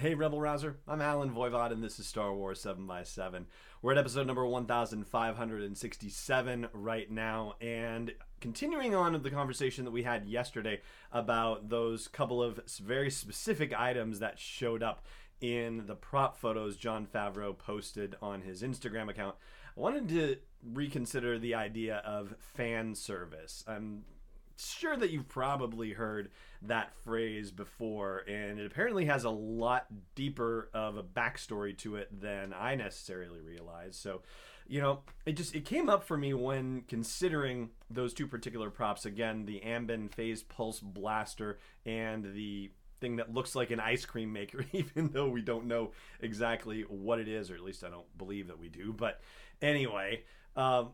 Hey, Rebel Rouser. I'm Allen Voivod, and this is Star Wars 7x7. We're at episode number 1567 right now, and continuing on with the conversation that we had yesterday about those couple of very specific items that showed up in the prop photos Jon Favreau posted on his Instagram account. I wanted to reconsider the idea of fan service. I'm sure that you've probably heard that phrase before, and it apparently has a lot deeper of a backstory to it than I necessarily realized. So, you know, it just it came up for me when considering those two particular props again, the Amban Phase Pulse Blaster and the thing that looks like an ice cream maker, even though we don't know exactly what it is, or at least I don't believe that we do. But anyway, um,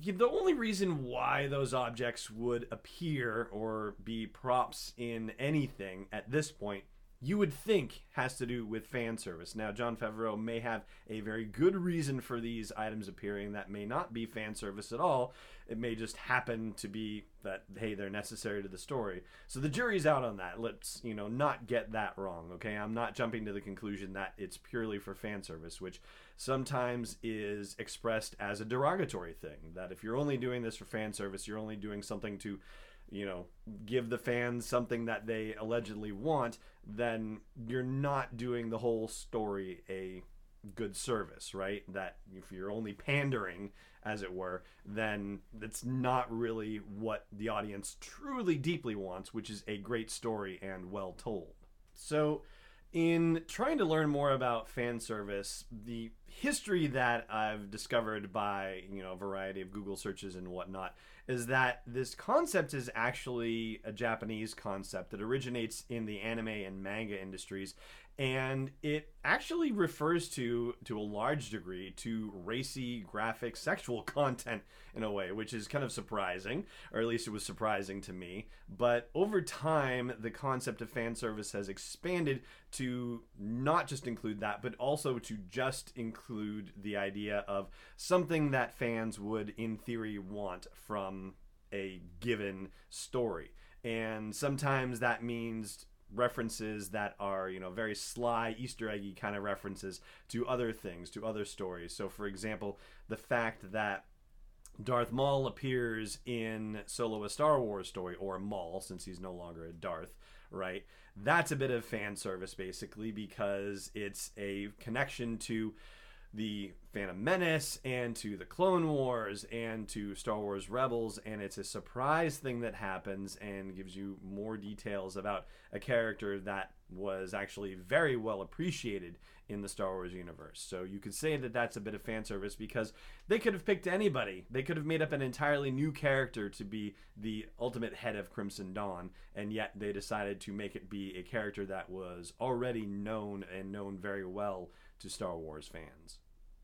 the only reason why those objects would appear or be props in anything at this point you would think has to do with fan service. Now, Jon Favreau may have a very good reason for these items appearing that may not be fan service at all. It may just happen to be that hey, they're necessary to the story. So the jury's out on that. Let's, you know, not get that wrong, okay? I'm not jumping to the conclusion that it's purely for fan service, which sometimes is expressed as a derogatory thing. That if you're only doing this for fan service, you're only doing something to you know, give the fans something that they allegedly want, then you're not doing the whole story a good service, right? That if you're only pandering, as it were, then it's not really what the audience truly deeply wants, which is a great story and well told. So, in trying to learn more about fan service, the history that I've discovered by you know a variety of Google searches and whatnot is that this concept is actually a Japanese concept that originates in the anime and manga industries and it actually refers to to a large degree to racy graphic sexual content in a way which is kind of surprising or at least it was surprising to me. But over time the concept of fan service has expanded to not just include that but also to just include the idea of something that fans would in theory want from a given story. And sometimes that means references that are you know very sly easter eggy kind of references to other things to other stories. So for example the fact that Darth Maul appears in Solo a Star Wars story or Maul since he's no longer a Darth right? That's a bit of fan service basically because it's a connection to the Phantom Menace and to the Clone Wars and to Star Wars Rebels, and it's a surprise thing that happens and gives you more details about a character that was actually very well appreciated in the Star Wars universe. So you could say that that's a bit of fan service because they could have picked anybody. They could have made up an entirely new character to be the ultimate head of Crimson Dawn, and yet they decided to make it be a character that was already known and known very well to Star Wars fans.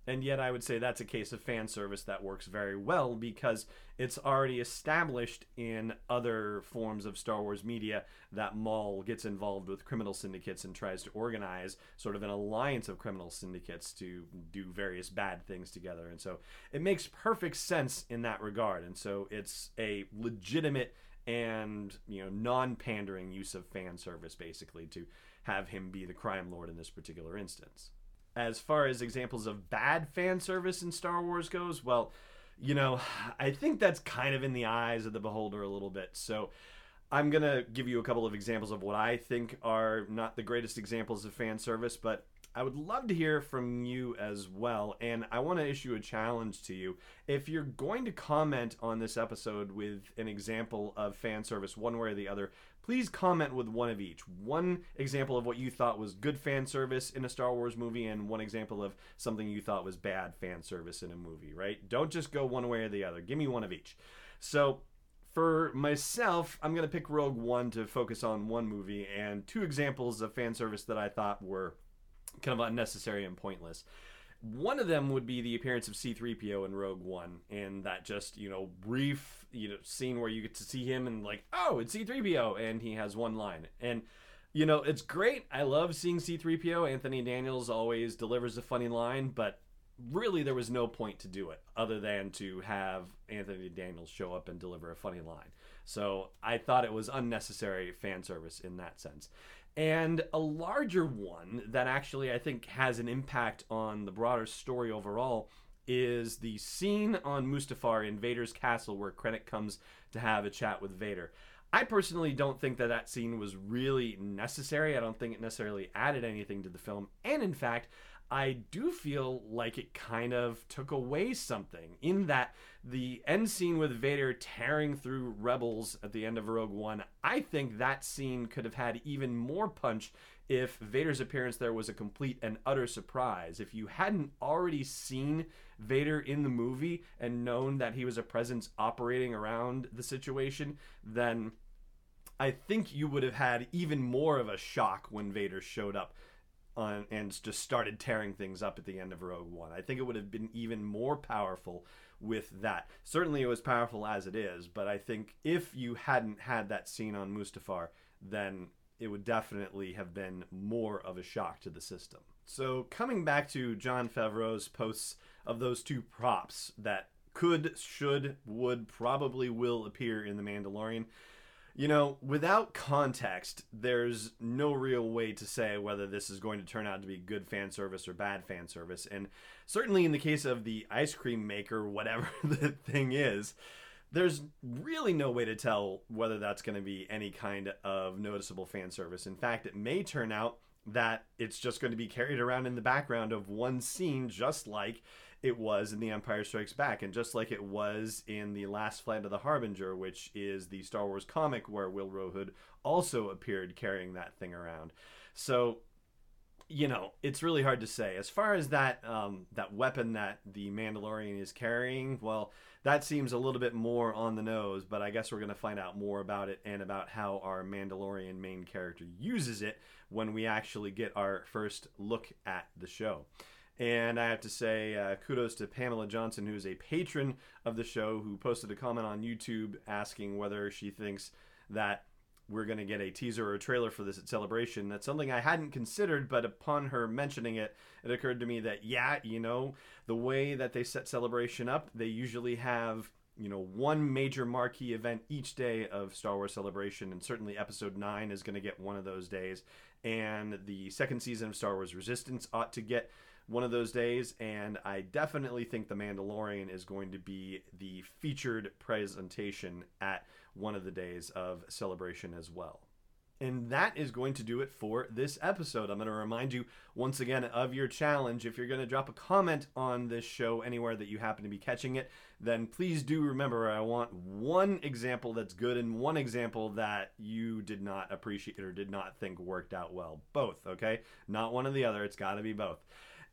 And yet, I would say that's a case of fan service that works very well because it's already established in other forms of Star Wars media that Maul gets involved with criminal syndicates and tries to organize sort of an alliance of criminal syndicates to do various bad things together. And so it makes perfect sense in that regard. And so it's a legitimate and you know non-pandering use of fan service basically to have him be the crime lord in this particular instance as far as examples of bad fan service in Star Wars goes, well, you know, I think that's kind of in the eyes of the beholder a little bit. So I'm going to give you a couple of examples of what I think are not the greatest examples of fan service, but I would love to hear from you as well. And I want to issue a challenge to you. If you're going to comment on this episode with an example of fan service, one way or the other, please comment with one of each. One example of what you thought was good fan service in a Star Wars movie, and one example of something you thought was bad fan service in a movie, right? Don't just go one way or the other. Give me one of each. So, for myself, I'm gonna pick Rogue One to focus on one movie and two examples of fan service that I thought were kind of unnecessary and pointless. One of them would be the appearance of C3PO in Rogue One, and that just, you know, brief, you know, scene where you get to see him and like, oh, it's C3PO, and he has one line. And, you know, it's great. I love seeing C3PO. Anthony Daniels always delivers a funny line, but really there was no point to do it other than to have Anthony Daniels show up and deliver a funny line. So I thought it was unnecessary fan service in that sense. And a larger one that actually I think has an impact on the broader story overall is the scene on Mustafar in Vader's castle where Krennic comes to have a chat with Vader. I personally don't think that that scene was really necessary. I don't think it necessarily added anything to the film. And in fact, I do feel like it kind of took away something in that the end scene with Vader tearing through rebels at the end of Rogue One, I think that scene could have had even more punch if Vader's appearance there was a complete and utter surprise. If you hadn't already seen Vader in the movie and known that he was a presence operating around the situation, then I think you would have had even more of a shock when Vader showed up on, and just started tearing things up at the end of Rogue One. I think it would have been even more powerful with that. Certainly, it was powerful as it is, but I think if you hadn't had that scene on Mustafar, then it would definitely have been more of a shock to the system. So, coming back to Jon Favreau's posts of those two props that could, should, would, probably will appear in The Mandalorian, you know, without context, there's no real way to say whether this is going to turn out to be good fan service or bad fan service. And certainly in the case of the ice cream maker, whatever the thing is, there's really no way to tell whether that's going to be any kind of noticeable fan service. In fact, it may turn out that it's just going to be carried around in the background of one scene, just like it was in The Empire Strikes Back, and just like it was in The Last Flight of the Harbinger, which is the Star Wars comic where Willrow Hood also appeared carrying that thing around. So, you know, it's really hard to say. As far as that um, that weapon that the Mandalorian is carrying, well, that seems a little bit more on the nose, but I guess we're going to find out more about it and about how our Mandalorian main character uses it when we actually get our first look at the show. And I have to say, uh, kudos to Pamela Johnson, who is a patron of the show, who posted a comment on YouTube asking whether she thinks that we're going to get a teaser or a trailer for this at Celebration. That's something I hadn't considered, but upon her mentioning it, it occurred to me that, yeah, you know, the way that they set Celebration up, they usually have you know one major marquee event each day of Star Wars Celebration, and certainly Episode Nine is going to get one of those days, and the second season of Star Wars Resistance ought to get one of those days, and I definitely think The Mandalorian is going to be the featured presentation at one of the days of celebration as well. And that is going to do it for this episode. I'm going to remind you once again of your challenge. If you're going to drop a comment on this show anywhere that you happen to be catching it, then please do remember I want one example that's good and one example that you did not appreciate or did not think worked out well. Both, okay? Not one or the other. It's got to be both.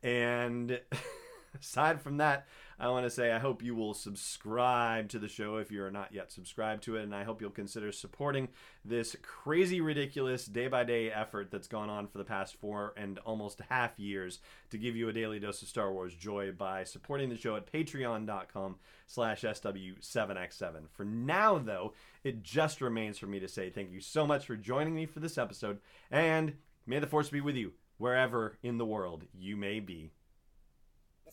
And aside from that, I want to say I hope you will subscribe to the show if you are not yet subscribed to it. And I hope you'll consider supporting this crazy, ridiculous day by day effort that's gone on for the past four and almost half years to give you a daily dose of Star Wars joy by supporting the show at patreon.com slash SW7X7. For now, though, it just remains for me to say thank you so much for joining me for this episode. And may the force be with you wherever in the world you may be.